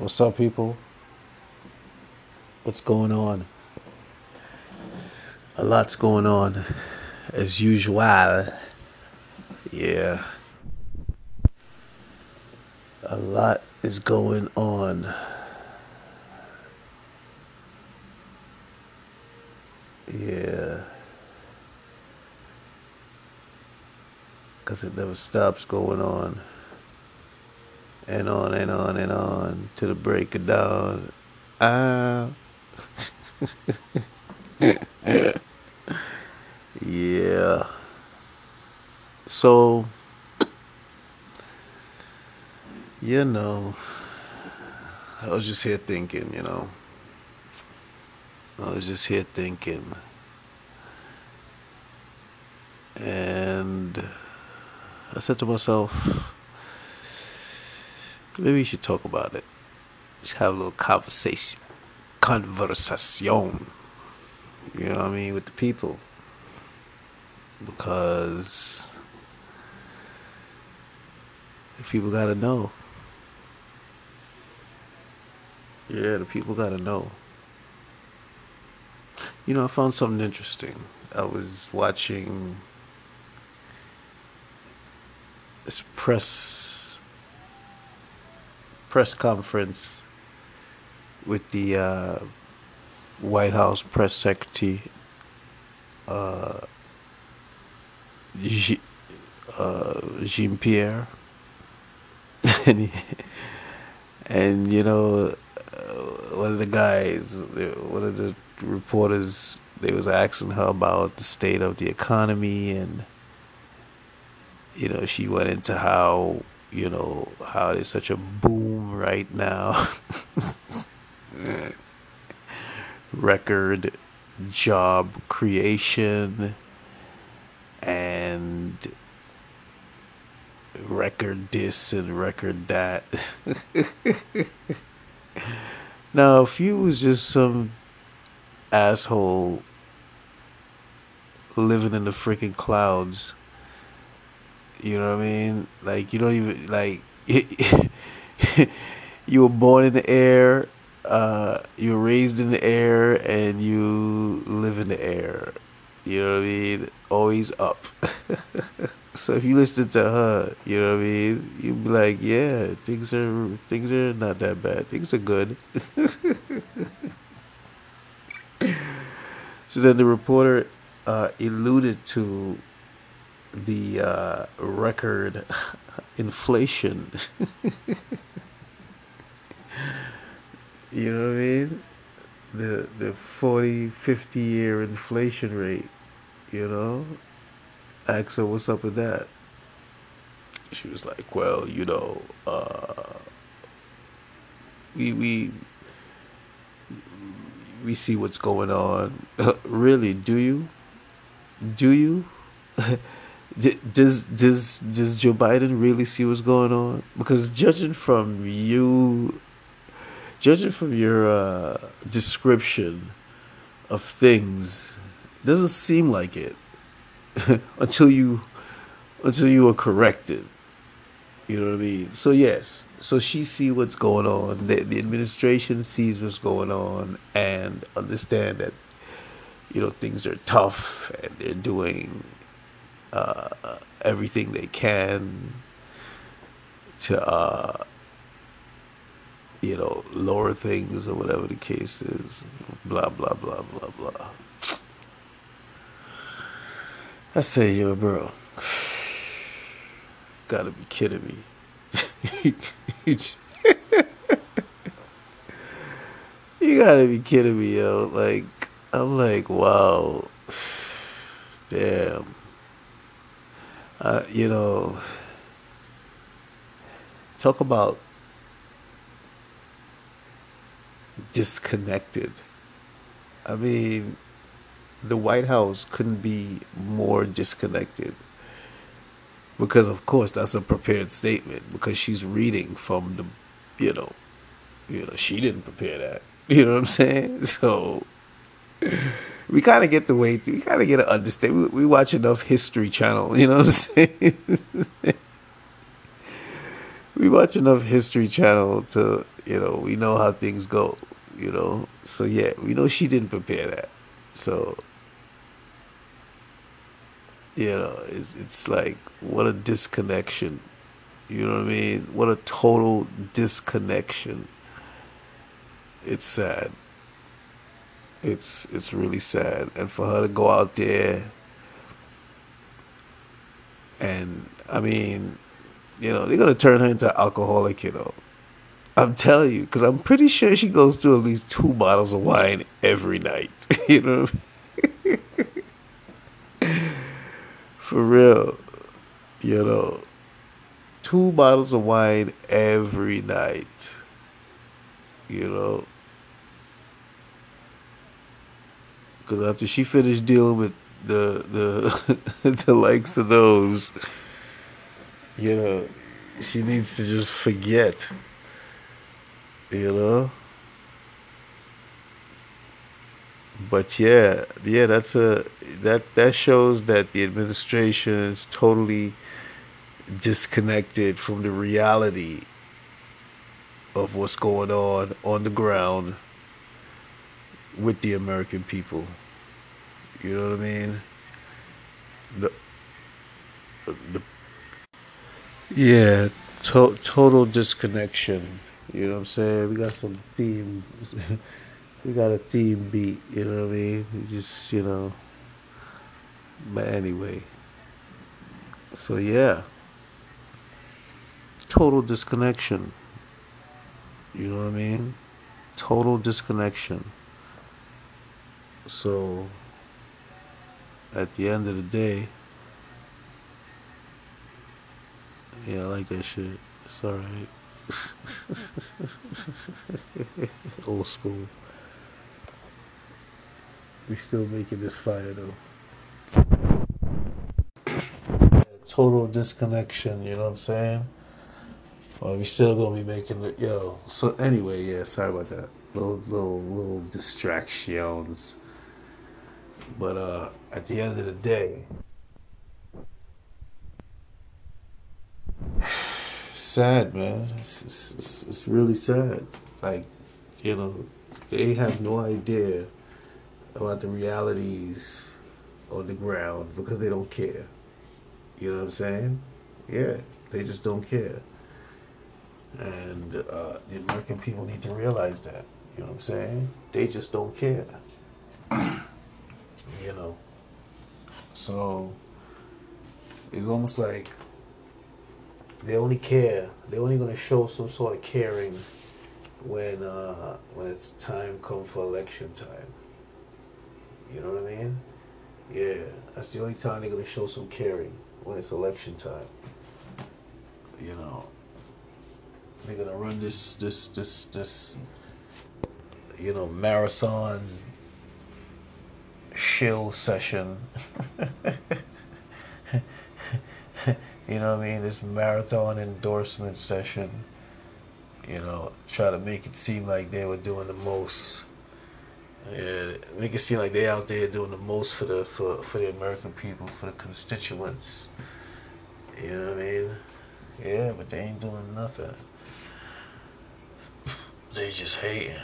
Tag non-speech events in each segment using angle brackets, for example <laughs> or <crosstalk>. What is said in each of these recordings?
What's up, people? What's going on? A lot's going on, as usual. Yeah. A lot is going on. Yeah. Because it never stops going on. And on and on and on to the break of dawn. Ah. <laughs> yeah. So, you know, I was just here thinking, you know. I was just here thinking. And I said to myself, maybe we should talk about it. Just have a little conversation. Conversation. You know what I mean? With the people. Because the people gotta know. Yeah, the people gotta know. You know, I found something interesting. I was watching this press press conference with the uh, White House press secretary uh, G- uh, Jean Pierre, <laughs> and and you know uh, one of the guys, one of the reporters, they was asking her about the state of the economy, and you know she went into how you know how there's such a boom right now. <laughs> Record job creation and record this and record that. <laughs> now, if you was just some asshole living in the freaking clouds, you know what I mean? Like, you don't even, like, <laughs> you were born in the air, uh, you were raised in the air, and you live in the air. You know what I mean? Always up. <laughs> so if you listen to her, you know what I mean, you'd be like, yeah, things are things are not that bad. Things are good. <laughs> so then the reporter uh, alluded to the uh, record <laughs> inflation. <laughs> you know what I mean? The the 40, 50 year inflation rate, you know? Asked her what's up with that. She was like, Well, you know, uh, we we we see what's going on. <laughs> really, do you? Do you? Does does does Joe Biden really see what's going on? Because judging from you, judging from your uh, description of things, doesn't seem like it <laughs> until you until you are corrected. You know what I mean? So yes, so she see what's going on. The, the administration sees what's going on and understand that you know things are tough and they're doing uh, everything they can to uh, you know lower things or whatever the case is. Blah blah blah blah blah. I say, yo, bro, <sighs> gotta be kidding me. <laughs> you gotta be kidding me, yo. Like, I'm like, wow, <sighs> damn. Uh, you know, talk about disconnected. I mean, the White House couldn't be more disconnected. Because, of course, that's a prepared statement because she's reading from the, you know, you know, she didn't prepare that. <laughs> You know what I'm saying? So, we kind of get the way, we kind of get to understand. We, we watch enough History Channel, you know what I'm saying? <laughs> we watch enough History Channel to, You know, we know how things go. You know, so yeah, we know she didn't prepare that. So you know, it's it's like what a disconnection. You know what I mean? What a total disconnection. It's sad. It's it's really sad, and for her to go out there and I mean, you know, they're gonna turn her into an alcoholic, you know. I'm telling you, because I'm pretty sure she goes through at least two bottles of wine every night. <laughs> you know, <laughs> for real. You know, two bottles of wine every night. You know, because after she finished dealing with the the <laughs> the likes of those, you know, she needs to just forget. You know. But yeah, yeah, that's a that that shows that the administration is totally disconnected from the reality of what's going on on the ground with the American people. You know what I mean? The, the yeah, to, total disconnection. You know what I'm saying? We got some theme. <laughs> we got a theme beat. You know what I mean? We just you know. But anyway. So yeah. Total disconnection. You know what I mean? Total disconnection. So at the end of the day, yeah, I like that shit. It's alright. <laughs> Old school. We still making this fire though. Total disconnection, you know what I'm saying? Well, we still gonna be making it, yo. So anyway, yeah, sorry about that. Little, little, little distractions. But uh, at the end of the day, <sighs> sad, man. It's, it's, it's really sad. Like, you know, they have no idea about the realities on the ground because they don't care. You know what I'm saying? Yeah, they just don't care. And uh, the American people need to realize that. You know what I'm saying? They just don't care <clears throat> you know. So it's almost like they only care. They're only gonna show some sort of caring when uh, when it's time come for election time. You know what I mean? Yeah, that's the only time they're gonna show some caring when it's election time. You know, they're gonna run this this this this you know marathon shill session. you know what I mean? This marathon endorsement session. You know, try to make it seem like they were doing the most. Yeah, make it seem like they out there doing the most for the for for the American people, for the constituents. You know what I mean? Yeah, but they ain't doing nothing. They just hating.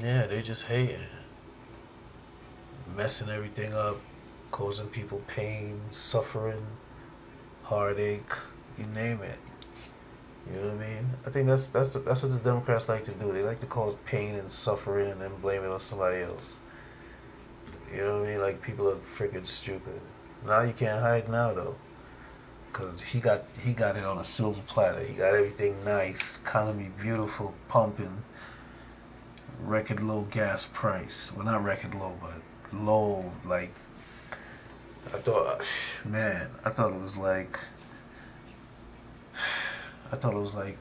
Yeah, they just hating messing everything up, causing people pain, suffering, heartache, you name it. You know what I mean? I think that's that's the, that's what the Democrats like to do. They like to cause pain and suffering and then blame it on somebody else. You know what I mean? Like people are freaking stupid. Now you can't hide now though, cause he got he got it on a silver platter. He got everything nice, economy beautiful, pumping. Record low gas price. Well, not record low, but low. Like I thought, uh, man, I thought it was like, I thought it was like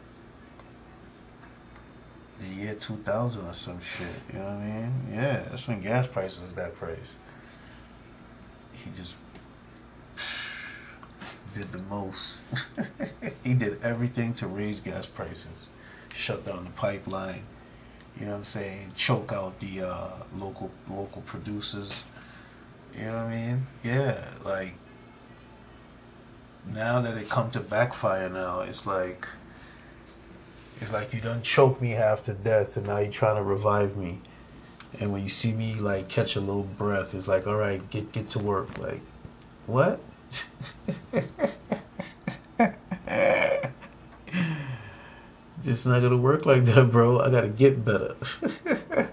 the year 2000 or some shit. You know what I mean? Yeah, that's when gas prices was that price. He just did the most. <laughs> he did everything to raise gas prices, shut down the pipeline you know what I'm saying, choke out the uh, local local producers. You know what I mean? Yeah, like now that it come to backfire now, it's like It's like you done choke me half to death, and now you're trying to revive me. And when you see me like catch a little breath, it's like, all right, get get to work. Like, what? <laughs> Just not gonna work like that, bro. I gotta get better. <laughs>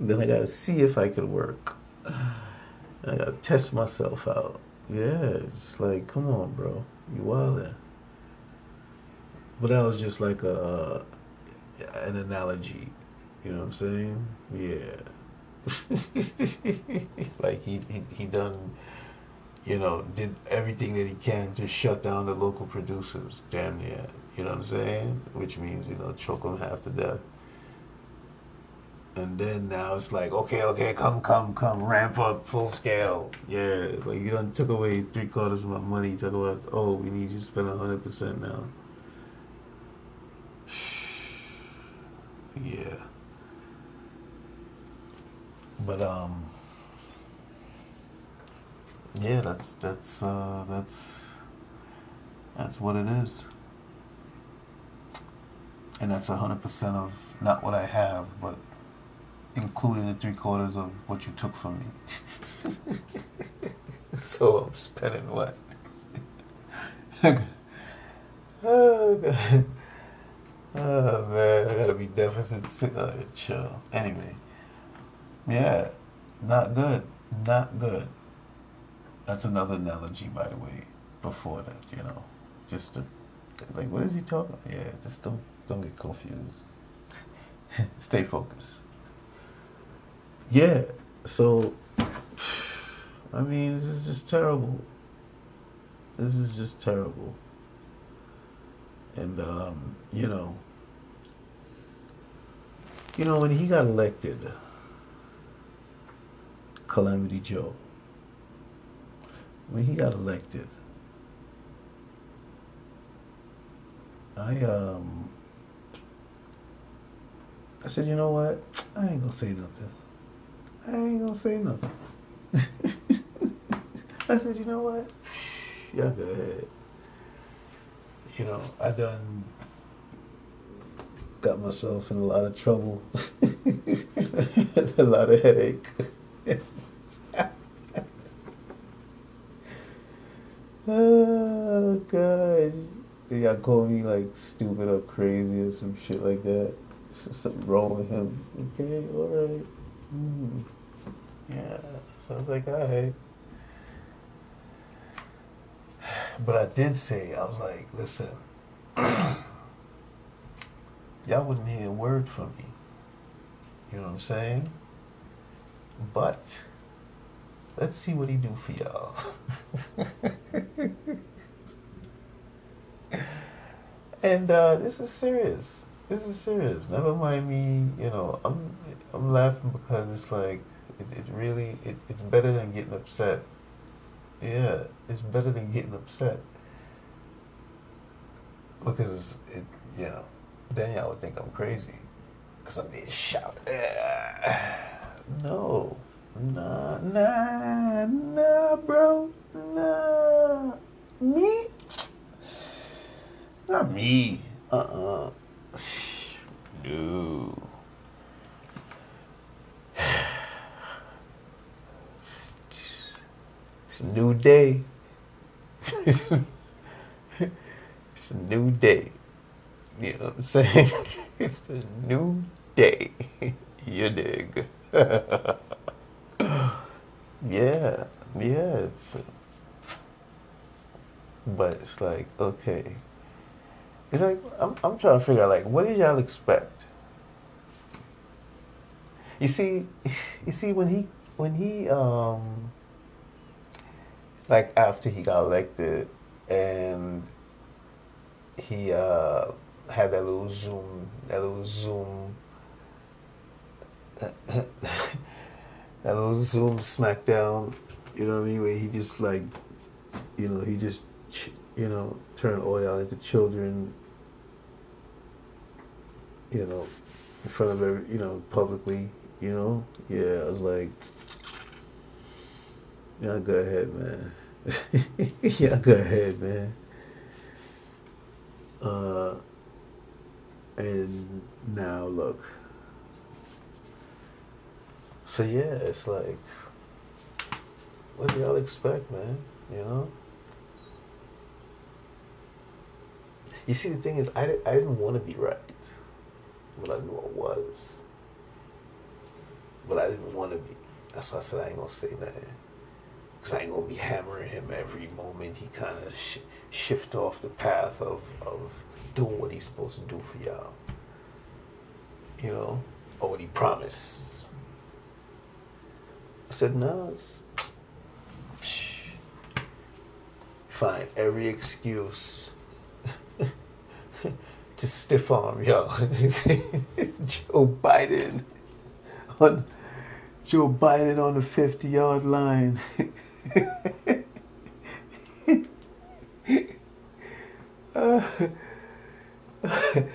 then I gotta see if I can work. I gotta test myself out. Yeah, it's like, come on, bro. You wildin'. But that was just like a uh, an analogy. You know what I'm saying? Yeah. <laughs> like he, he he done you know, did everything that he can to shut down the local producers, damn near. You know what I'm saying? Which means, you know, choke them half to death. And then now it's like, okay, okay, come, come, come, ramp up full scale. Yeah, like you done took away three quarters of my money. Talk about, oh, we need you to spend hundred percent now. <sighs> yeah. But um, yeah, that's that's uh, that's that's what it is and that's a hundred percent of not what I have, but including the three quarters of what you took from me. <laughs> so I'm spending what? <laughs> oh god. Oh man, I gotta be deficit. Uh, chill. Anyway, yeah, not good. Not good. That's another analogy, by the way. Before that, you know, just to like, what is he talking? Yeah, just don't don't get confused. <laughs> Stay focused. Yeah. So, I mean, this is just terrible. This is just terrible. And um, you know, you know when he got elected, Calamity Joe. When he got elected, I um I said, you know what? I ain't gonna say nothing. I ain't gonna say nothing. <laughs> I said, you know what? Y'all go ahead. You know, I done got myself in a lot of trouble, <laughs> a lot of headache. <laughs> oh God, y'all call me like stupid or crazy or some shit like that wrong with him. Okay, all right. Mm. Yeah, sounds like I. But I did say, I was like, listen, <clears throat> y'all wouldn't hear a word from me. You know what I'm saying? But let's see what he do for y'all. <laughs> and uh, this is serious this is serious. Never mind me. You know, I'm I'm laughing because it's like it, it really it, it's better than getting upset. Yeah, it's better than getting upset because it you know then would think I'm crazy because I'm being shouted. <sighs> No, nah, nah, nah, bro, nah, me, not me. Uh uh-uh. uh <sighs> no. <sighs> It's a new day. <laughs> it's a new day. You know what I'm saying? <laughs> It's a new day. <laughs> you dig? yeah, yeah. It's, but it's like, okay. It's like I'm I'm trying to figure out like what did y'all expect? You see, <laughs> you see when he when he um like after he got elected and he uh had that little zoom that little zoom <laughs> that little zoom smackdown you know what I mean where he just like you know he just you know turned oil into children you know, in front of every, you know, publicly, you know. Yeah, I was like, yeah, go ahead, man. <laughs> yeah, go ahead, man. Uh, And now look. So yeah, it's like, what do y'all expect, man? You know. You see, the thing is, I, I didn't want to be right, but I knew I was. But I didn't want to be. That's why I said I ain't gonna say nothing. Cause I ain't gonna be hammering him every moment he kind of sh- shift off the path of, of doing what he's supposed to do for y'all. You know, or what he promised. I said, no, it's find every excuse to stiff arm y'all. <laughs> Joe Biden on Joe Biden on the 50 yard line. <laughs>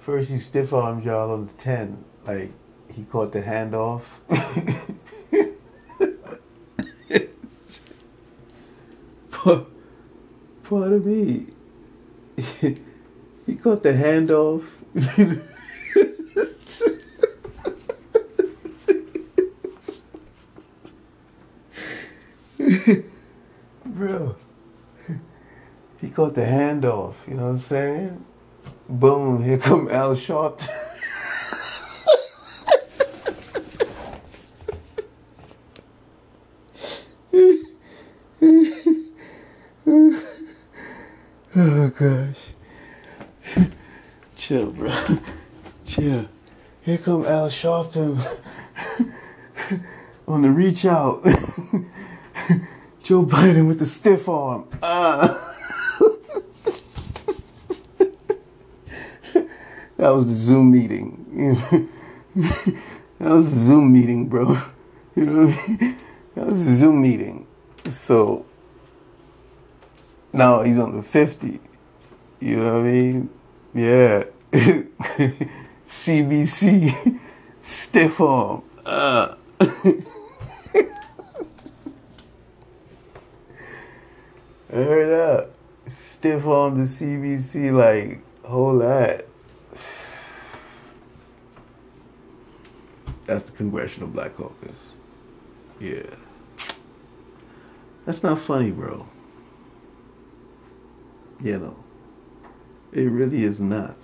first he stiff arms y'all on the 10. Like, he caught the handoff. <laughs> Pardon me. <laughs> he caught the handoff. <laughs> Bro, he caught the handoff, you know what I'm saying? Boom, here come Al Sharpton. Oh gosh. Chill, bro. Chill. Here come Al Sharpton on the reach out. Joe Biden with the stiff arm. Uh. that was the Zoom meeting. that was a Zoom meeting, bro. You know what I mean? That was a Zoom meeting. So now he's on the 50. You know what I mean? Yeah. <laughs> CBC stiff arm. Uh. <laughs> Heard up. Stiff on the CBC, like, whole lot. <sighs> That's the Congressional Black Caucus. Yeah. That's not funny, bro. You know. It really is not.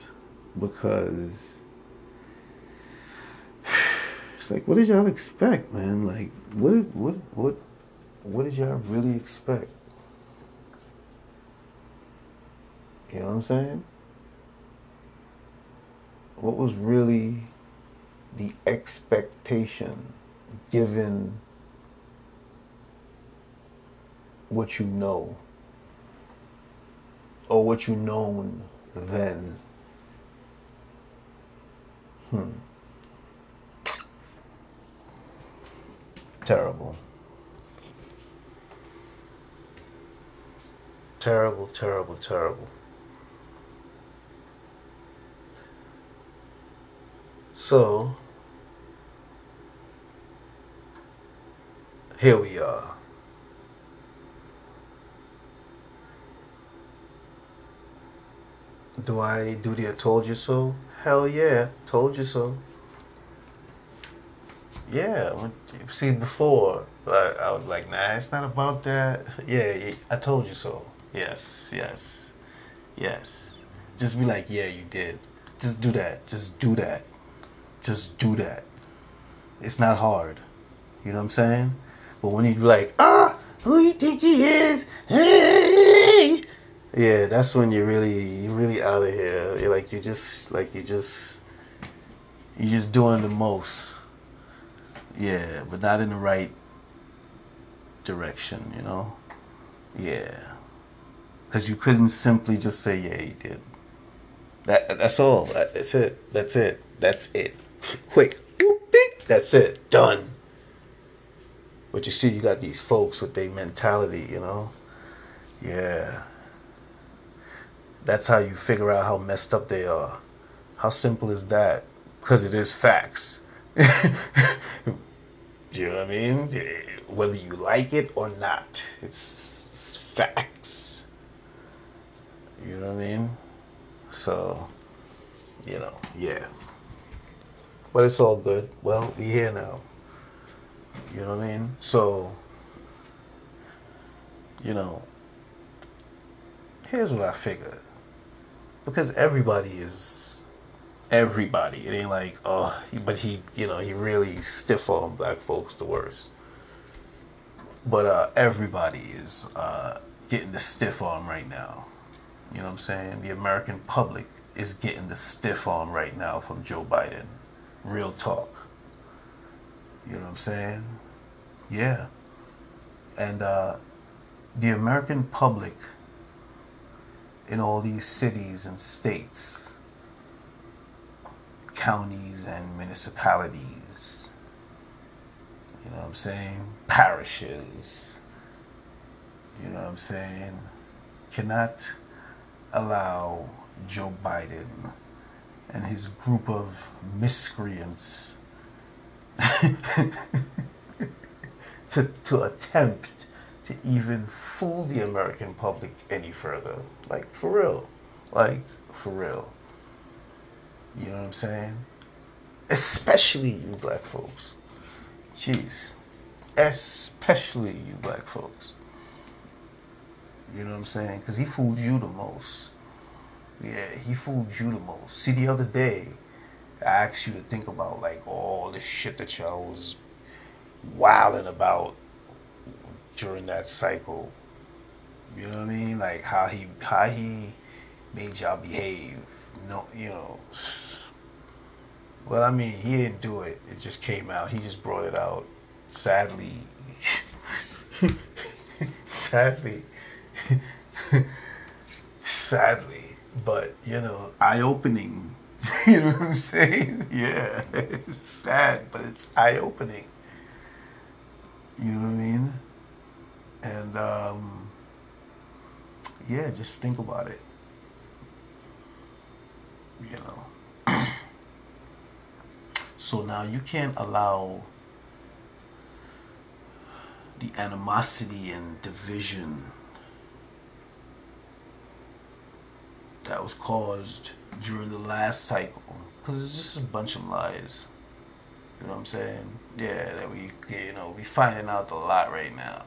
Because <sighs> it's like what did y'all expect, man? Like what what what what did y'all really expect? You know what I'm saying? What was really the expectation given what you know or what you known then? Hmm. Terrible. Terrible, terrible, terrible. So, here we are. Do I do the I told you so? Hell yeah, told you so. Yeah, see before, I was like, nah, it's not about that. <laughs> Yeah, I told you so. Yes, yes, yes. Just be like, yeah, you did. Just do that. Just do that. Just do that. It's not hard. You know what I'm saying? But when you be like, ah, who you think he is? <laughs> Yeah, that's when you're really, you're really out of here. You're like, you just, like, you just, you're just doing the most. Yeah, but not in the right direction, you know? Yeah. Because you couldn't simply just say, yeah, he did. That, that's all. That's it. That's it. That's it. <laughs> Quick. That's it. Done. But you see, you got these folks with their mentality, you know? Yeah. That's how you figure out how messed up they are. How simple is that? Because it is facts. <laughs> You know what I mean? Whether you like it or not, it's facts. You know what I mean? So, you know, yeah. But it's all good. Well, we here now. You know what I mean? So, you know, here's what I figured. Because everybody is everybody. It ain't like, oh, but he, you know, he really stiff on black folks the worst. But uh, everybody is uh, getting the stiff arm right now. You know what I'm saying? The American public is getting the stiff arm right now from Joe Biden. Real talk. You know what I'm saying? Yeah. And uh, the American public in all these cities and states, counties and municipalities, you know what I'm saying? Parishes, you know what I'm saying? Cannot allow Joe Biden and his group of miscreants <laughs> to, to attempt to even fool the American public any further. Like, for real. Like, for real. You know what I'm saying? Especially you black folks. Jeez. Especially you black folks. You know what I'm saying? Because he fooled you the most. Yeah, he fooled you the most. See, the other day, I asked you to think about like all the shit that y'all was wilding about during that cycle. You know what I mean? Like how he how he made y'all behave. No, you know. Well, I mean, he didn't do it. It just came out. He just brought it out. Sadly, <laughs> sadly, <laughs> sadly, but you know, eye opening. <laughs> you know what I'm saying? Yeah, it's sad, but it's eye opening. You know what I mean? And um, yeah, just think about it. You know. <clears throat> so now you can't allow the animosity and division that was caused during the last cycle because it's just a bunch of lies. You know what I'm saying? Yeah, that we, you know, we finding out a lot right now.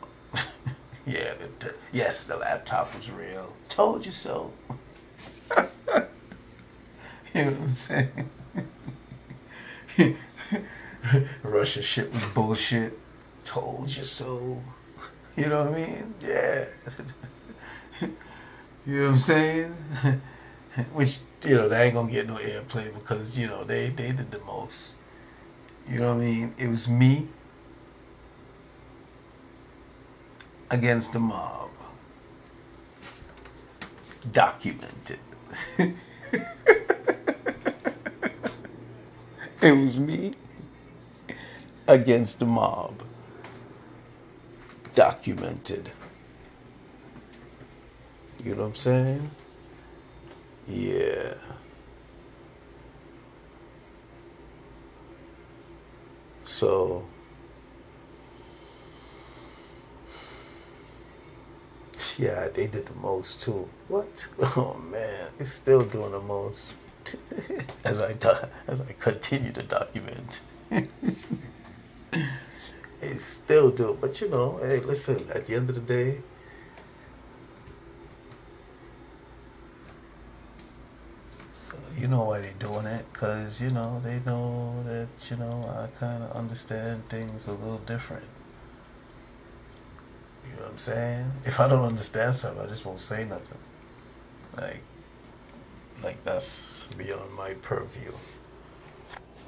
Yeah, the, the, yes, the laptop was real. Told you so. <laughs> you know what I'm saying? <laughs> Russia shit was bullshit. Told you so. You know what I mean? Yeah. <laughs> you know what I'm saying? Which, you know, they ain't gonna get no airplay because, you know, they, they did the most. You know what I mean? It was me against the mob. Documented. <laughs> it was me against the mob. Documented. You know what I'm saying? Yeah. So yeah, they did the most too. What? <laughs> Oh man, it's still doing the most. <laughs> as I do- as I continue to document, <laughs> it's still do. But you know, hey, listen. At the end of the day, you know why they're doing it because you know they know that you know i kind of understand things a little different you know what i'm saying? If i don't understand something i just won't say nothing. Like like that's beyond my purview.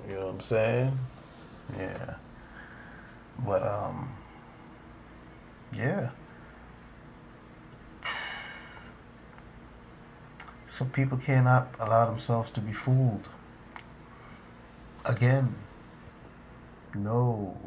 You know what i'm saying? Yeah. But um yeah. <sighs> So people cannot allow themselves to be fooled. Again, no.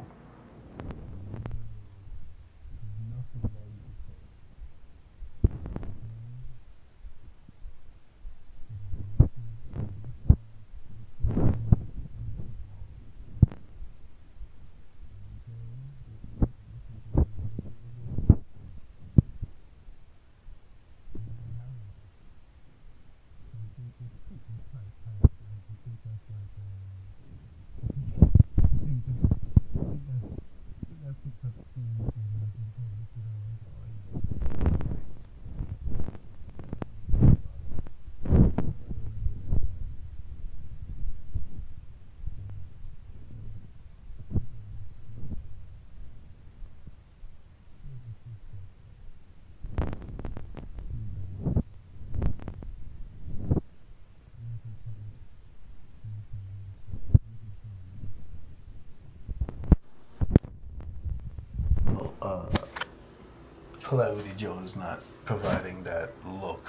Calamity Joe is not providing that look.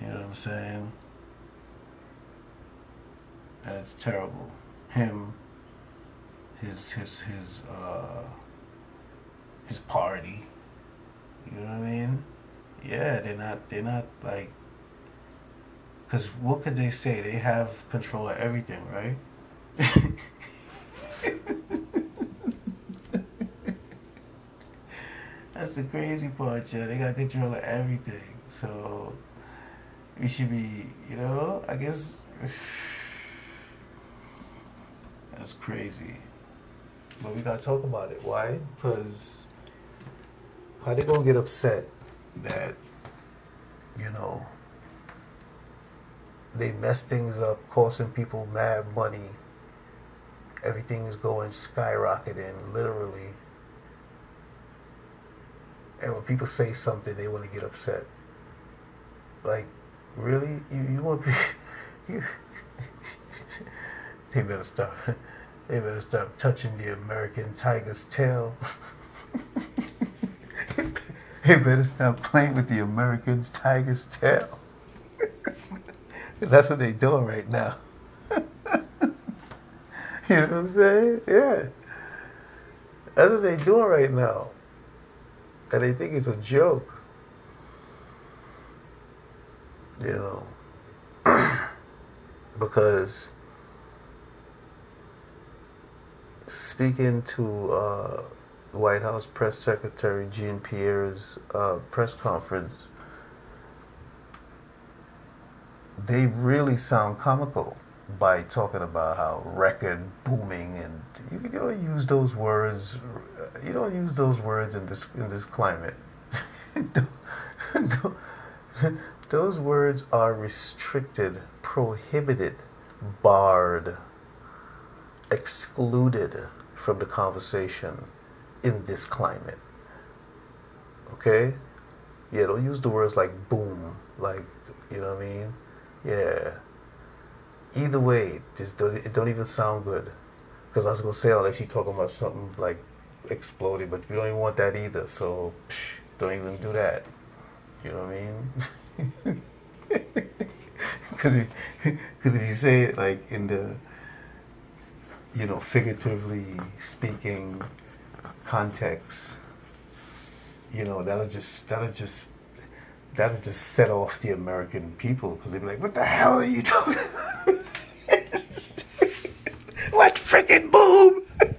You know what I'm saying? And it's terrible. Him, his his his uh his party. You know what I mean? Yeah, they're not they're not like because what could they say? They have control of everything, right? <laughs> the crazy part, yeah. They got control of everything. So we should be, you know, I guess <sighs> that's crazy. But we gotta talk about it. Why? Because how they gonna get upset that, you know, they mess things up, costing people mad money. Everything is going skyrocketing, literally and when people say something, they want to get upset. Like, really? You, you want to be. <laughs> You, <laughs> they better stop. <laughs> They better stop touching the American tiger's tail. they better stop playing with the American tiger's tail. Because that's what they're doing right now. you know what I'm saying? Yeah. That's what they're doing right now and they think it's a joke. You know, <clears throat> because speaking to uh, White House Press Secretary Jean Pierre's uh, press conference, they really sound comical by talking about how record booming and you, you don't use those words you don't use those words in this in this climate. <laughs> Those words are restricted prohibited barred excluded from the conversation in this climate. Okay? Yeah don't use the words like boom like you know what i mean? Yeah either way, just don't, it don't even sound good. Because I was gonna say, unless you talking about something like exploding, but you don't even want that either. So psh, don't even do that. You know what I mean? <laughs> Because if, <laughs> if you say it like in the, you know, figuratively speaking context, you know, that'll just that'll just that'll just set off the American people because they'll be like, "What the hell are you talking?" what freaking boom? <laughs>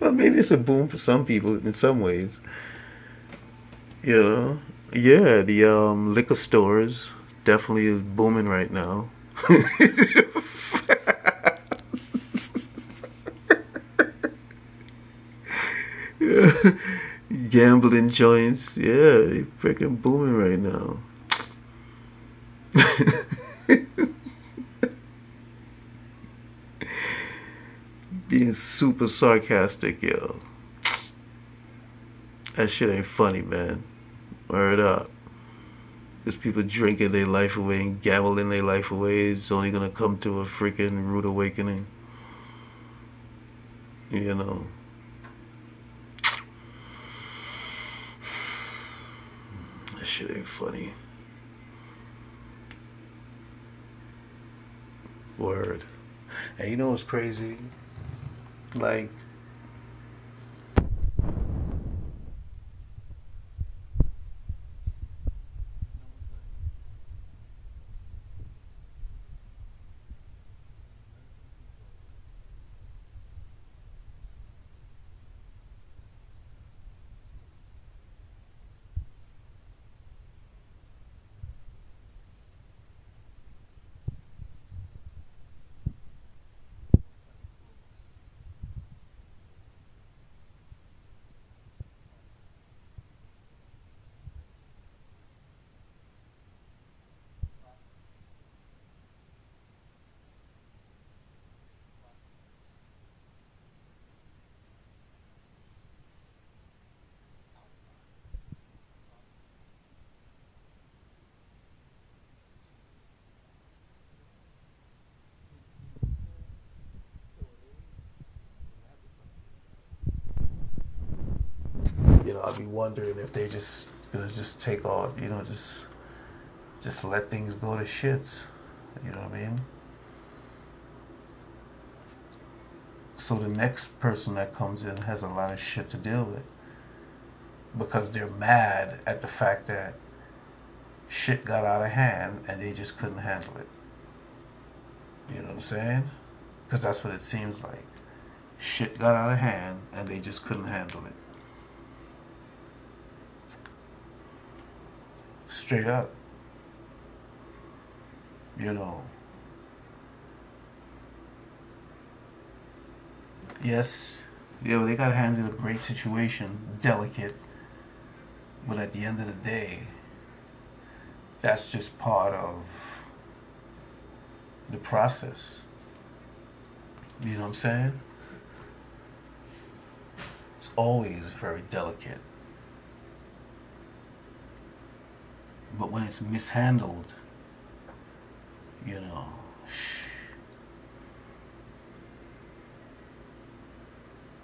well, maybe it's a boom for some people in some ways. You know, yeah, the um, liquor stores definitely is booming right now. <laughs> gambling joints. Yeah, freaking booming right now. <laughs> Being super sarcastic, yo. That shit ain't funny, man. Word up. Because people drinking their life away and gambling their life away, it's only gonna come to a freaking rude awakening. You know. That shit ain't funny. Word. And you know what's crazy? Like, I'll be wondering if they just gonna just take off, you know, just just let things go to shits. You know what I mean? So the next person that comes in has a lot of shit to deal with because they're mad at the fact that shit got out of hand and they just couldn't handle it. You know what I'm saying? Because that's what it seems like. Shit got out of hand and they just couldn't handle it. Straight up. You know. Yes, you know, they got handed a great situation, delicate, but at the end of the day, that's just part of the process. You know what I'm saying? It's always very delicate. But when it's mishandled, you know,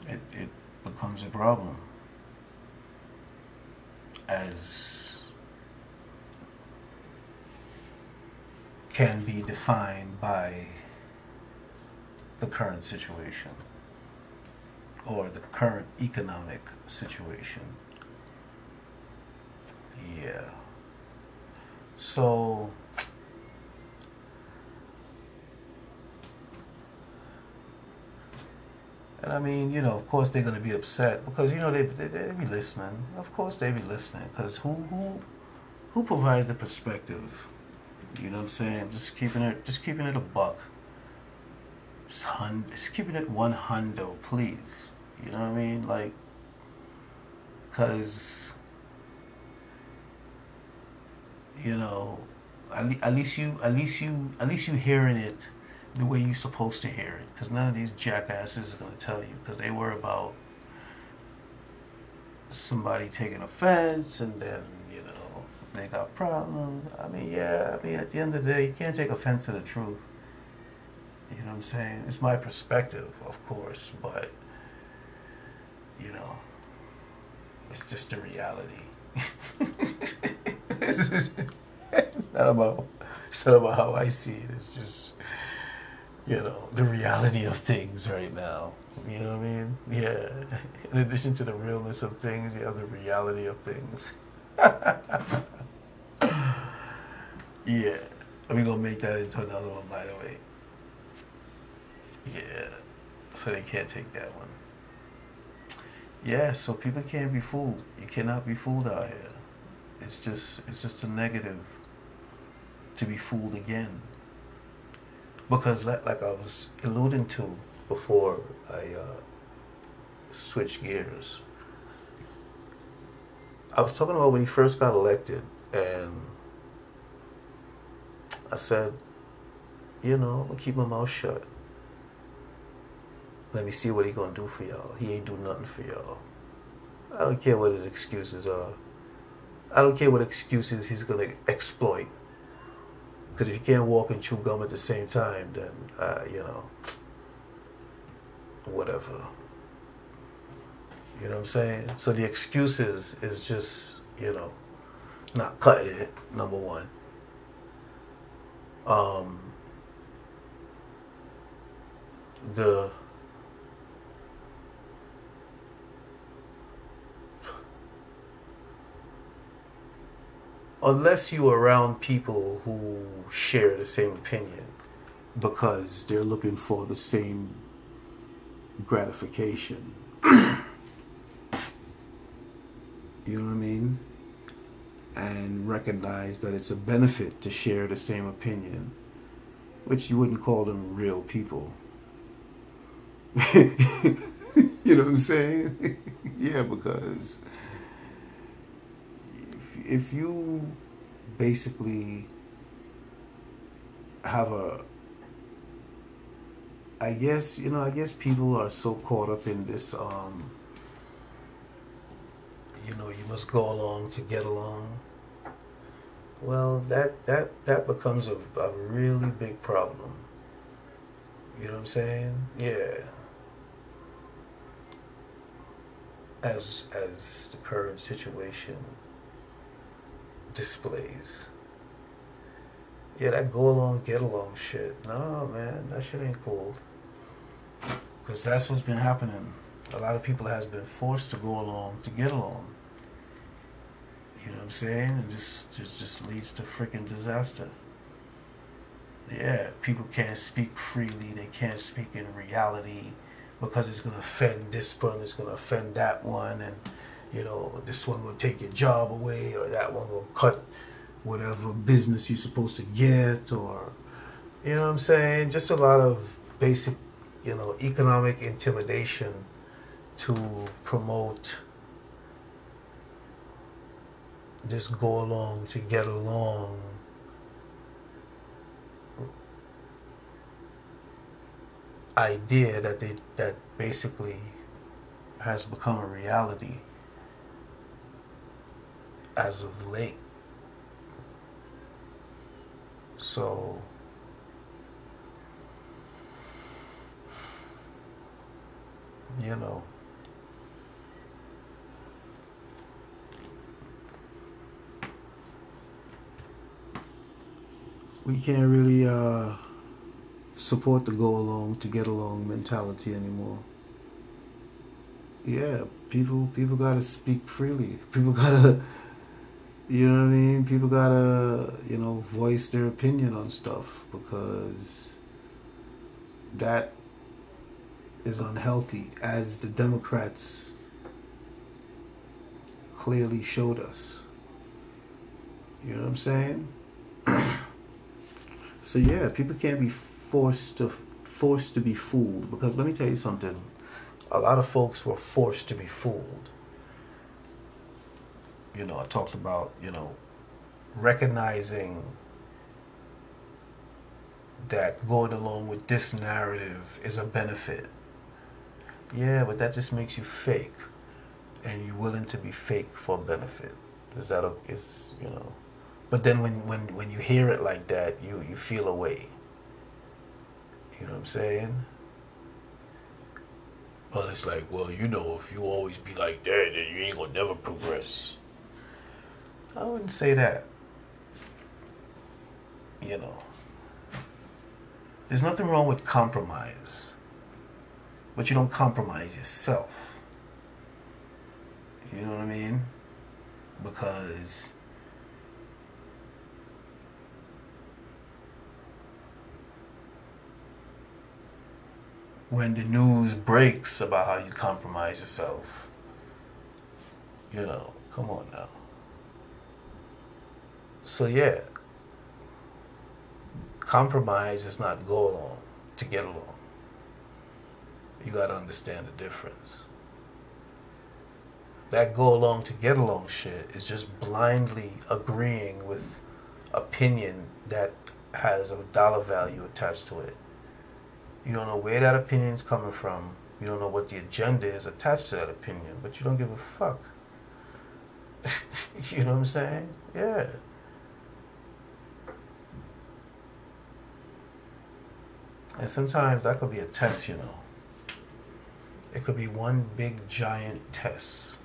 it, it becomes a problem. As can be defined by the current situation or the current economic situation. Yeah. So, and I mean, you know, of course they're going to be upset because you know they they, they be listening. Of course they be listening because who who who provides the perspective? You know what I'm saying? Just keeping it, just keeping it a buck. Just, hun, just keeping it one hundo, please. You know what I mean? Like, cause you know, at, least you, at least you, at least you hearing it the way you're supposed to hear it. Because none of these jackasses are gonna tell you. Because they worry about somebody taking offense, and then you know they got problems. I mean, yeah. I mean, at the end of the day, you can't take offense to the truth. You know what I'm saying? It's my perspective, of course, but you know, it's just the reality. <laughs> it's, <laughs> not about it's not about how I see it. It's just you know the reality of things right now. You know what I mean? Yeah. <laughs> In addition to the realness of things, you have the reality of things. <laughs> yeah. We're gonna make that into another one, by the way. Yeah. So they can't take that one. Yeah, so people can't be fooled. You cannot be fooled out here. It's just it's just a negative to be fooled again. Because like, like I was alluding to before I uh, switched gears. I was talking about when he first got elected and I said, you know, I'm gonna keep my mouth shut. Let me see what he gonna do for y'all. He ain't do nothing for y'all. I don't care what his excuses are. I don't care what excuses he's gonna exploit. Because if you can't walk and chew gum at the same time, then uh, you know, whatever. You know what I'm saying? So the excuses is just you know, not cutting it. Number one. Um. The unless you are around people who share the same opinion because they're looking for the same gratification. <clears throat> you know what I mean? And recognize that it's a benefit to share the same opinion, which you wouldn't call them real people. <laughs> you know what I'm saying? <laughs> yeah, because if you basically have a I guess you know I guess people are so caught up in this um you know you must go along to get along. Well that that that becomes a, a really big problem. You know what I'm saying? Yeah. As as the current situation displays. Yeah, that go along, get along shit. No, man, that shit ain't cool. Because that's what's been happening. A lot of people has been forced to go along to get along. You know what I'm saying? And just just just leads to freaking disaster. Yeah, people can't speak freely. They can't speak in reality because it's gonna offend this one. It's gonna offend that one, and you know this one will take your job away, or that one will cut whatever business you're supposed to get, or you know what I'm saying? Just a lot of basic, you know, economic intimidation to promote this go along to get along idea that they that basically has become a reality as of late. So you know we can't really uh, support the go along to get along mentality anymore. Yeah, people people gotta speak freely. <laughs> People gotta you know what I mean? People gotta, you know, voice their opinion on stuff because that is unhealthy as the Democrats clearly showed us. You know what I'm saying? <clears throat> So yeah, people can't be forced to forced to be fooled because let me tell you something. A lot of folks were forced to be fooled. You know, I talked about, you know, recognizing that going along with this narrative is a benefit. Yeah, but that just makes you fake. And you're willing to be fake for benefit. Is that a, is, you know, but then when, when, when you hear it like that, you, you feel away. You know what I'm saying? Well, it's like, well, you know, if you always be like that, then you ain't gonna never progress. I wouldn't say that. You know, there's nothing wrong with compromise, but you don't compromise yourself. You know what I mean? Because when the news breaks about how you compromise yourself. You know, come on now. So, yeah, compromise is not go along to get along. You got to understand the difference. That go along to get along shit is just blindly agreeing with opinion that has a dollar value attached to it. You don't know where that opinion is coming from. You don't know what the agenda is attached to that opinion, but you don't give a fuck. <laughs> you know what I'm saying? Yeah. And sometimes that could be a test, you know. It could be one big giant test.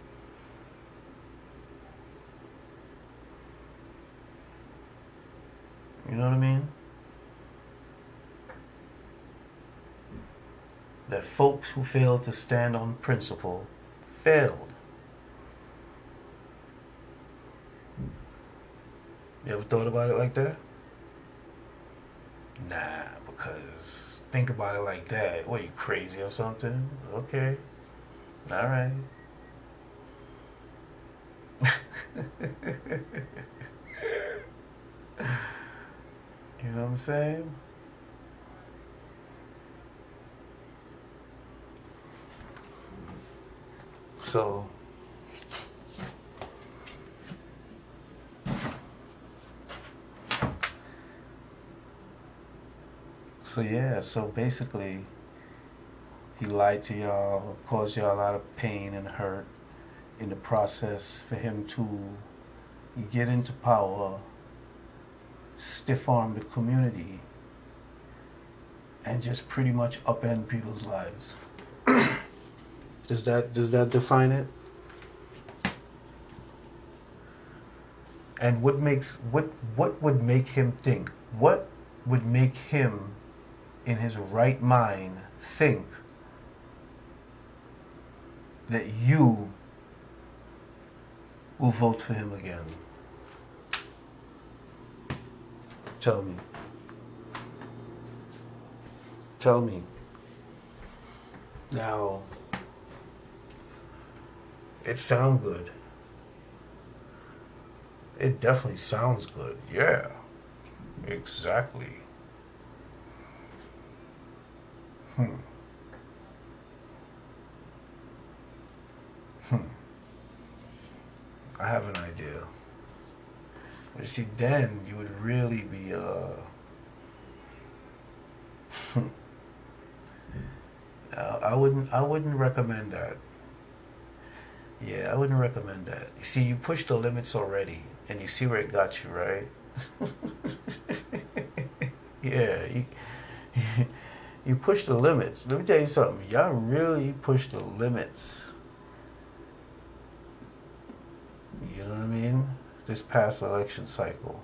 You know what I mean? that folks who failed to stand on principle failed. You ever thought about it like that? Nah, because think about it like that. What, you crazy or something? Okay. All right. <laughs> you know what I'm saying? So so yeah, so basically, he lied to y'all, caused y'all a lot of pain and hurt in the process for him to get into power, stiff arm the community, and just pretty much upend people's lives. <coughs> does that does that define it? And what makes what what would make him think? What would make him in his right mind think that you will vote for him again? Tell me. Tell me. Now, it sounds good. It definitely sounds good. Yeah, exactly. Hmm. Hmm. I have an idea. You see, then you would really be, uh, <laughs> I wouldn't, I wouldn't recommend that. Yeah, I wouldn't recommend that. You see, you pushed the limits already, and you see where it got you, right? <laughs> yeah, you, <laughs> you push the limits. Let me tell you something. Y'all really push the limits. You know what I mean? This past election cycle.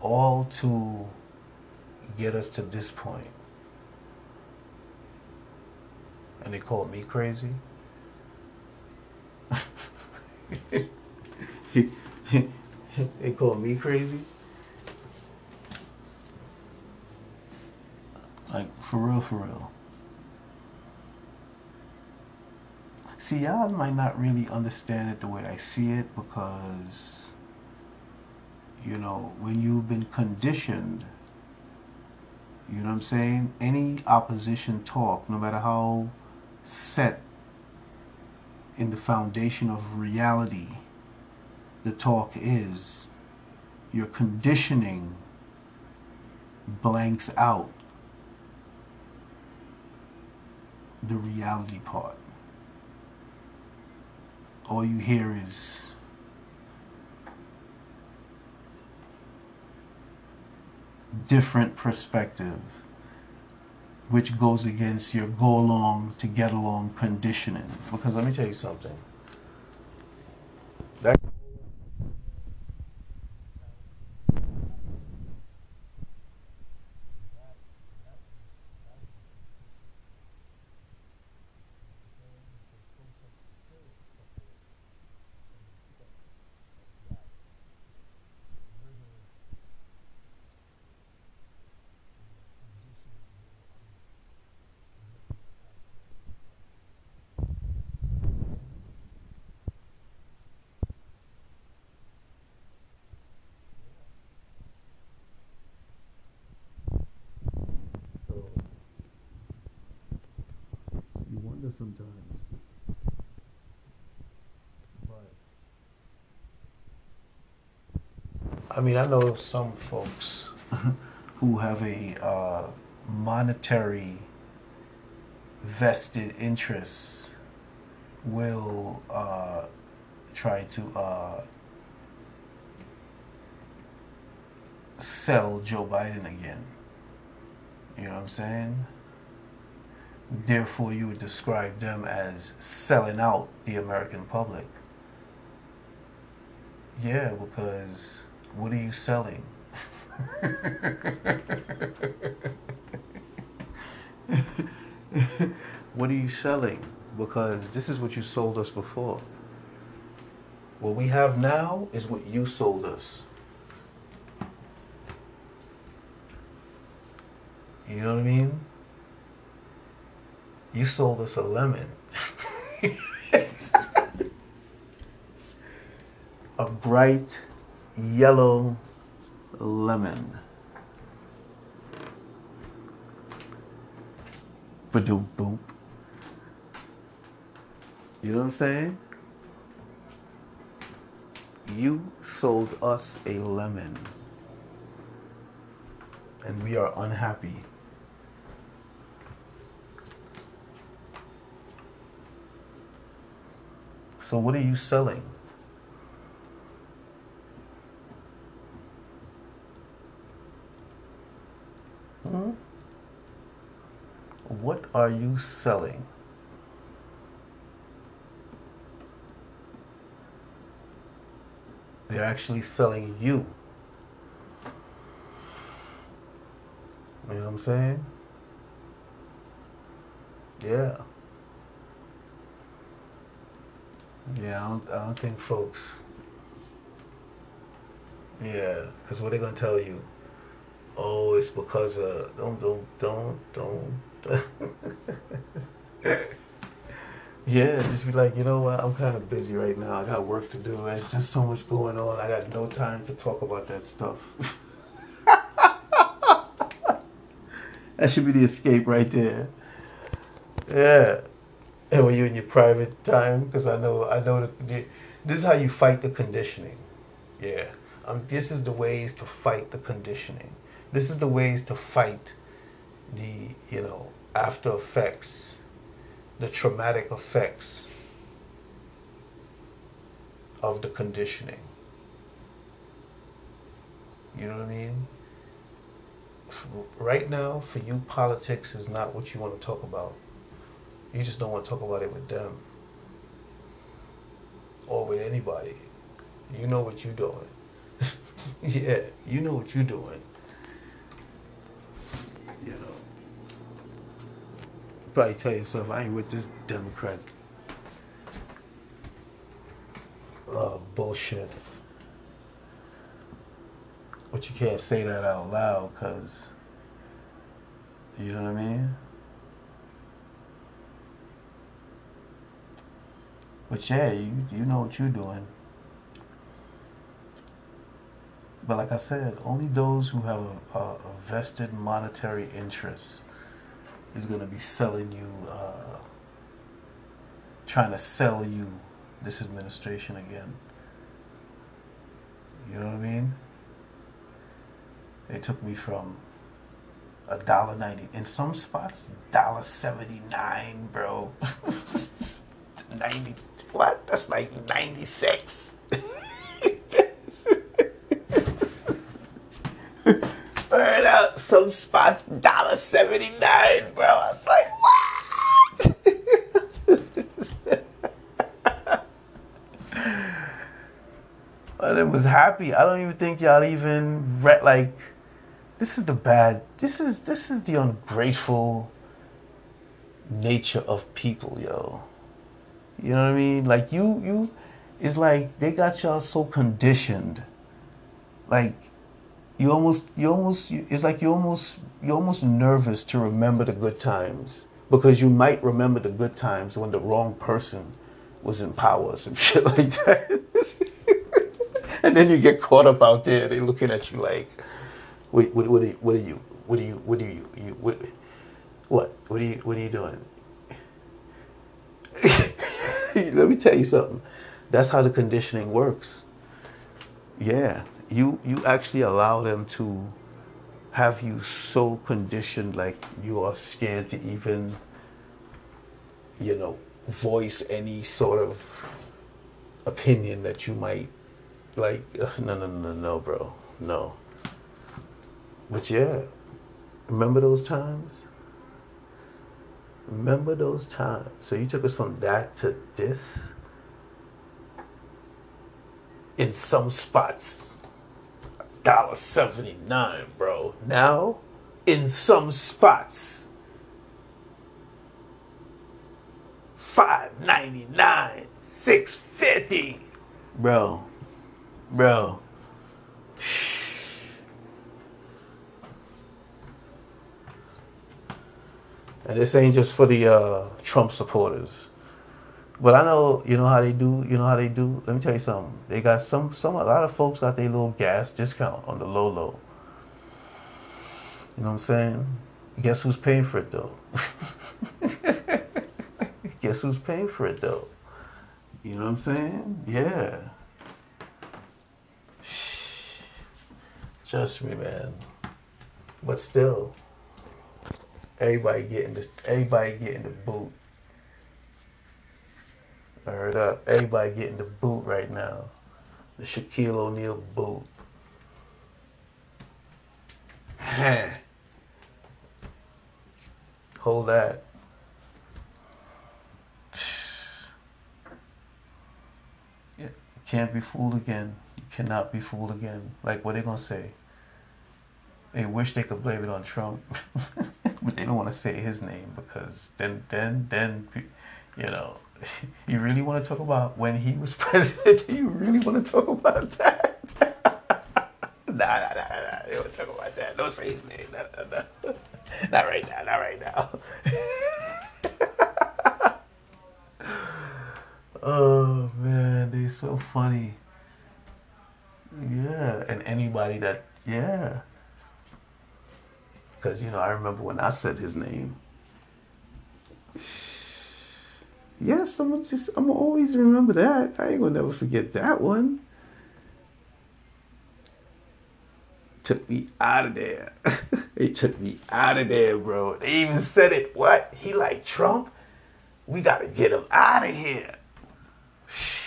All to get us to this point. And they called me crazy. <laughs> <laughs> they call me crazy. Like, for real, for real. See, y'all might not really understand it the way I see it because, you know, when you've been conditioned, you know what I'm saying? Any opposition talk, no matter how set in the foundation of reality the talk is, your conditioning blanks out the reality part. All you hear is different perspective which goes against your go along to get along conditioning. Because let me tell you something. That sometimes. But I mean, I know some folks <laughs> who have a uh, monetary vested interest will uh, try to uh, sell Joe Biden again. You know what I'm saying? Therefore, you would describe them as selling out the American public. Yeah, because what are you selling? what are you selling? Because this is what you sold us before. What we have now is what you sold us. You know what I mean? You sold us a lemon. <laughs> a bright yellow lemon. Ba-doom boom. You know what I'm saying? You sold us a lemon. And we are unhappy. So what are you selling? Mm-hmm. What are you selling? They're actually selling you. You know what I'm saying? Yeah. Yeah, I don't, I don't think folks. Yeah, because what are they going to tell you? Oh, it's because of don't don't don't don't. <laughs> yeah, just be like, you know what? I'm kind of busy right now. I got work to do. There's just so much going on. I got no time to talk about that stuff. <laughs> that should be the escape right there. Yeah. And when you're in your private time, because I know, I know that this is how you fight the conditioning. Yeah. Um, this is the ways to fight the conditioning. This is the ways to fight the, you know, after effects, the traumatic effects of the conditioning. You know what I mean? Right now, for you, politics is not what you want to talk about. You just don't want to talk about it with them or with anybody. You know what you're doing. <laughs> yeah, you know what you're doing. You know. Probably tell yourself, I ain't with this Democrat uh, bullshit. But you can't say that out loud because, you know what I mean? But yeah, you you know what you're doing. But like I said, only those who have a, a vested monetary interest is going to be selling you, uh, trying to sell you this administration again. You know what I mean? They took me from a dollar ninety in some spots, dollar seventy nine, bro. <laughs> ninety what? That's like ninety six. <laughs> Burn out some spots dollar seventy nine, bro. I was like, what? but it was happy. I don't even think y'all even read like. This is the bad. This is this is the ungrateful nature of people, yo. You know what I mean? Like you, you, it's like they got y'all so conditioned. Like you almost, you almost, it's like you almost, you're almost nervous to remember the good times because you might remember the good times when the wrong person was in power, some <laughs> shit like that. <laughs> and then you get caught up out there. they're looking at you like, wait, what, what, are you, what are you, what are you, what are you, you what, what, what are you, what are you doing? <laughs> Let me tell you something. That's how the conditioning works. Yeah, you you actually allow them to have you so conditioned like you are scared to even you know voice any sort of opinion that you might like <laughs> no no no no bro no but yeah remember those times Remember those times. So you took us from that to this. In some spots, dollar seventy nine, bro. Now, in some spots, five ninety nine, six fifty, bro, bro. And this ain't just for the uh, Trump supporters. But I know, you know how they do. You know how they do. Let me tell you something. They got some, some. A lot of folks got their little gas discount on the low low. You know what I'm saying? Guess who's paying for it though? <laughs> Guess who's paying for it though? You know what I'm saying? Yeah. Trust me, man. But still. Everybody getting the everybody getting the boot. Heard up. Everybody getting the boot right now. The Shaquille O'Neal boot. <laughs> Hold that. <sighs> Yeah, can't be fooled again. You cannot be fooled again. Like, what they gonna say? They wish they could blame it on Trump, <laughs> but they don't want to say his name because then, then, then, you know, <laughs> you really want to talk about when he was <laughs> president? you really want to talk about that? <laughs> nah, nah, nah, nah. They don't talk about that. Don't say his name. Nah, nah, nah. Not right now. Not right now. oh man, they so funny. Yeah, and anybody that yeah. Because you know, I remember when I said his name. Yes, I'm just I'm always remember that. I ain't gonna never forget that one. Took me out of there. <laughs> they took me out of there, bro. They even said it. What? He like Trump? We gotta get him out of here. <sighs>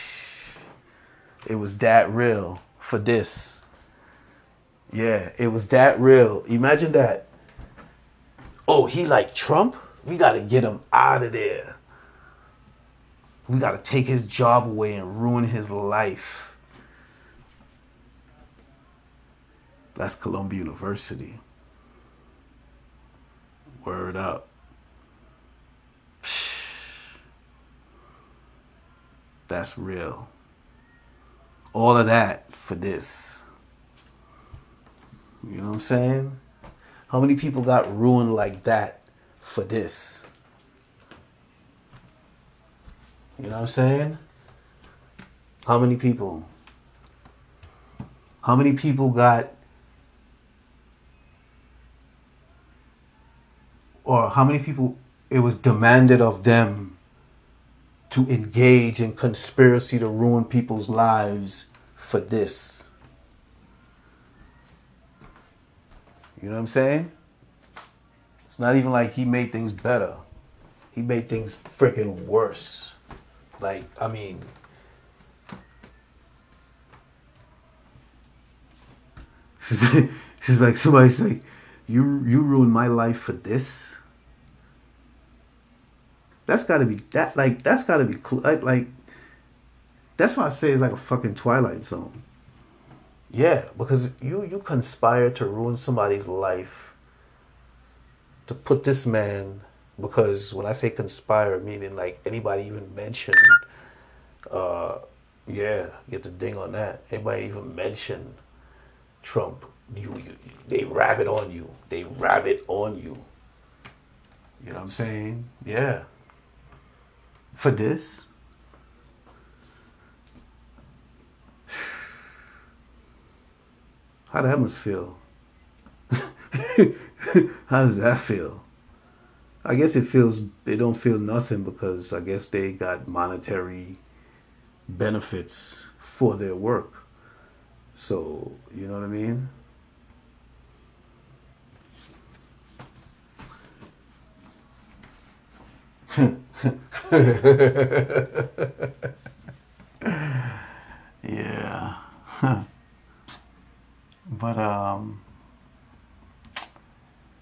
It was that real for this. Yeah, it was that real. Imagine that. Oh, he like Trump? We gotta get him out of there. We got to take his job away and ruin his life. That's Columbia University. Word up. <sighs> That's real. All of that for this. You know what I'm saying? How many people got ruined like that for this? You know what I'm saying? How many people? How many people got or how many people it was demanded of them to engage in conspiracy to ruin people's lives for this? You know what I'm saying? It's not even like he made things better. He made things freaking worse. Like, I mean, she's <laughs> like, she's like somebody's like, you you ruined my life for this. That's got to be that like that's got to be like like. That's why I say it's like a fucking Twilight Zone. Yeah, because you you conspire to ruin somebody's life. To put this man because when I say conspire, meaning like anybody even mentioned, uh, yeah, get the ding on that. Anybody even mention Trump, you, you they rabbit on you. They rabbit on you. You know what I'm saying? Yeah. For this. <sighs> How does that must feel? <laughs> How does that feel? I guess it feels they don't feel nothing because I guess they got monetary benefits for their work. So, you know what I mean? <laughs> yeah. <laughs> but um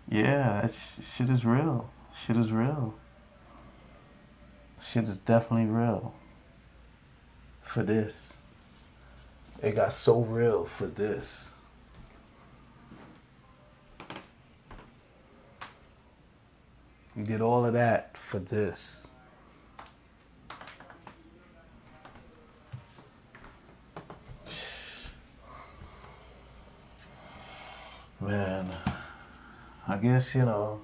yeah, that shit is real. Shit is real. Shit is definitely real. For this. It got so real for this. You did all of that for this. Man, I guess, you know,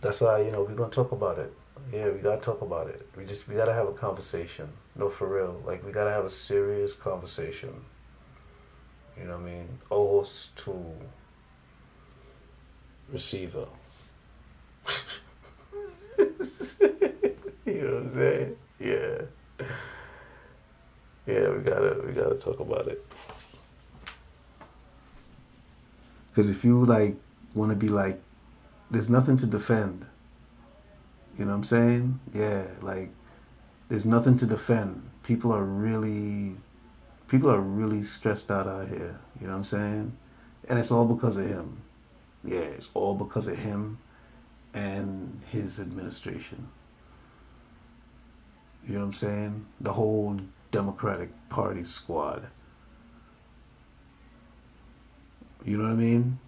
that's why you know we're gonna talk about it. Yeah, we gotta talk about it. We just we gotta have a conversation. No, for real. Like we gotta have a serious conversation. You know what I mean? Host to receiver. <laughs> you know what I'm saying? Yeah. Yeah, we gotta we gotta talk about it. Because if you like want to be like there's nothing to defend. You know what I'm saying? Yeah, like there's nothing to defend. People are really people are really stressed out out here. You know what I'm saying? And it's all because of him. Yeah, it's all because of him and his administration. You know what I'm saying? The whole Democratic Party squad. You know what I mean?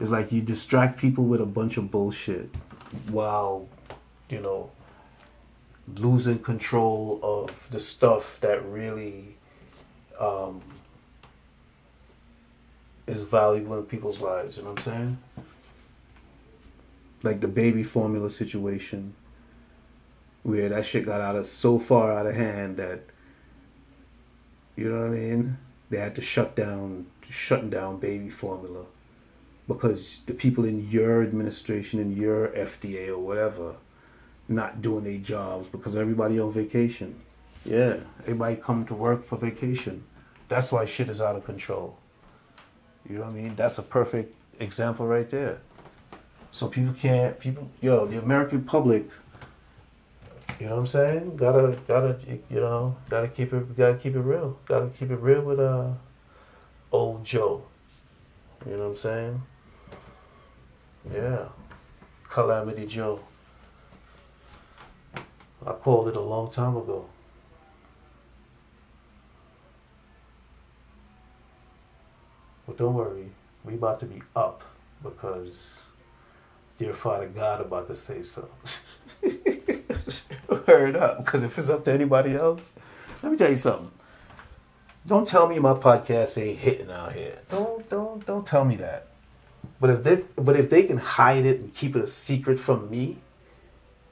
It's like you distract people with a bunch of bullshit while, you know, losing control of the stuff that really um, is valuable in people's lives. You know what I'm saying? Like the baby formula situation, where that shit got out of so far out of hand that, you know what I mean? They had to shut down, shutting down baby formula because the people in your administration and your FDA or whatever not doing their jobs because everybody on vacation. Yeah, everybody come to work for vacation. That's why shit is out of control. You know what I mean? That's a perfect example right there. So people can't people yo, the American public you know what I'm saying? Gotta gotta you know, gotta keep it gotta keep it real. Gotta keep it real with uh old Joe. You know what I'm saying? Yeah. Calamity Joe. I called it a long time ago. But don't worry, we about to be up because dear Father God about to say so. Heard <laughs> up, because if it's up to anybody else, let me tell you something. Don't tell me my podcast ain't hitting out here. Don't don't don't tell me that. But if they but if they can hide it and keep it a secret from me,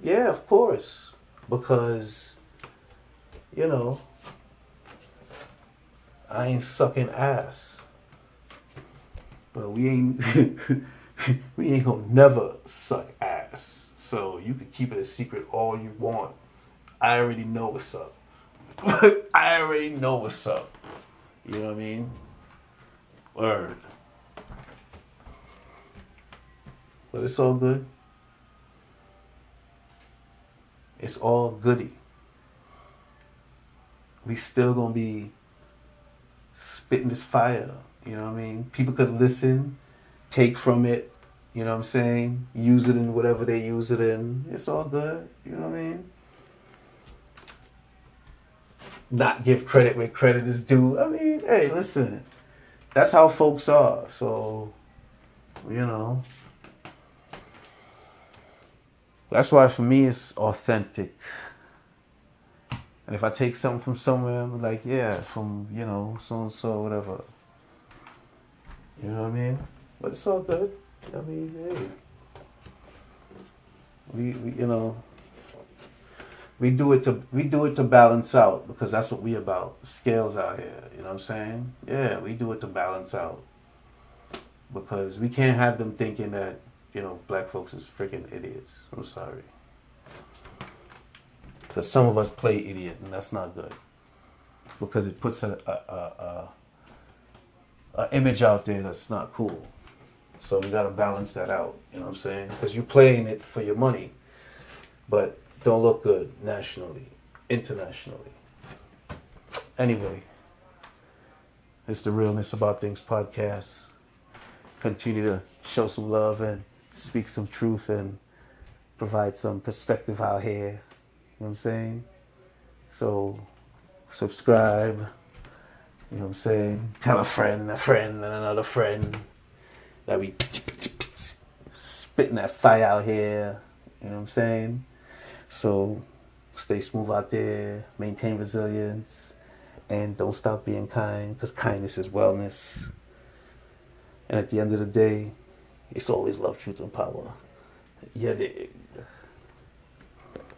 yeah, of course. Because you know, I ain't sucking ass. But we ain't <laughs> we ain't gonna never suck ass. So you can keep it a secret all you want. I already know what's up. <laughs> I already know what's up. You know what I mean? Word. But it's all good. It's all goody. We still gonna be spitting this fire. You know what I mean? People could listen, take from it, you know what I'm saying? Use it in whatever they use it in. It's all good. You know what I mean? Not give credit where credit is due. I mean, hey, listen. That's how folks are. So, you know, that's why for me it's authentic. And if I take something from somewhere, I'm like, yeah, from, you know, so and so, whatever. You know what I mean? But it's all good. I mean, hey. We, we you know, we do it to we do it to balance out because that's what we about. Scales out here, you know what I'm saying? Yeah, we do it to balance out. Because we can't have them thinking that you know, black folks is freaking idiots. I'm sorry. Because some of us play idiot, and that's not good. Because it puts a, a, a, a image out there that's not cool. So we got to balance that out. You know what I'm saying? Because you're playing it for your money, but don't look good nationally, internationally. Anyway, it's the Realness About Things podcast. Continue to show some love and speak some truth and provide some perspective out here. You know what I'm saying? So subscribe. You know what I'm saying? Tell a friend, a friend, and another friend that we spitting that fire out here. You know what I'm saying? So stay smooth out there, maintain resilience, and don't stop being kind because kindness is wellness. And at the end of the day, it's always love, truth, and power. Yeah,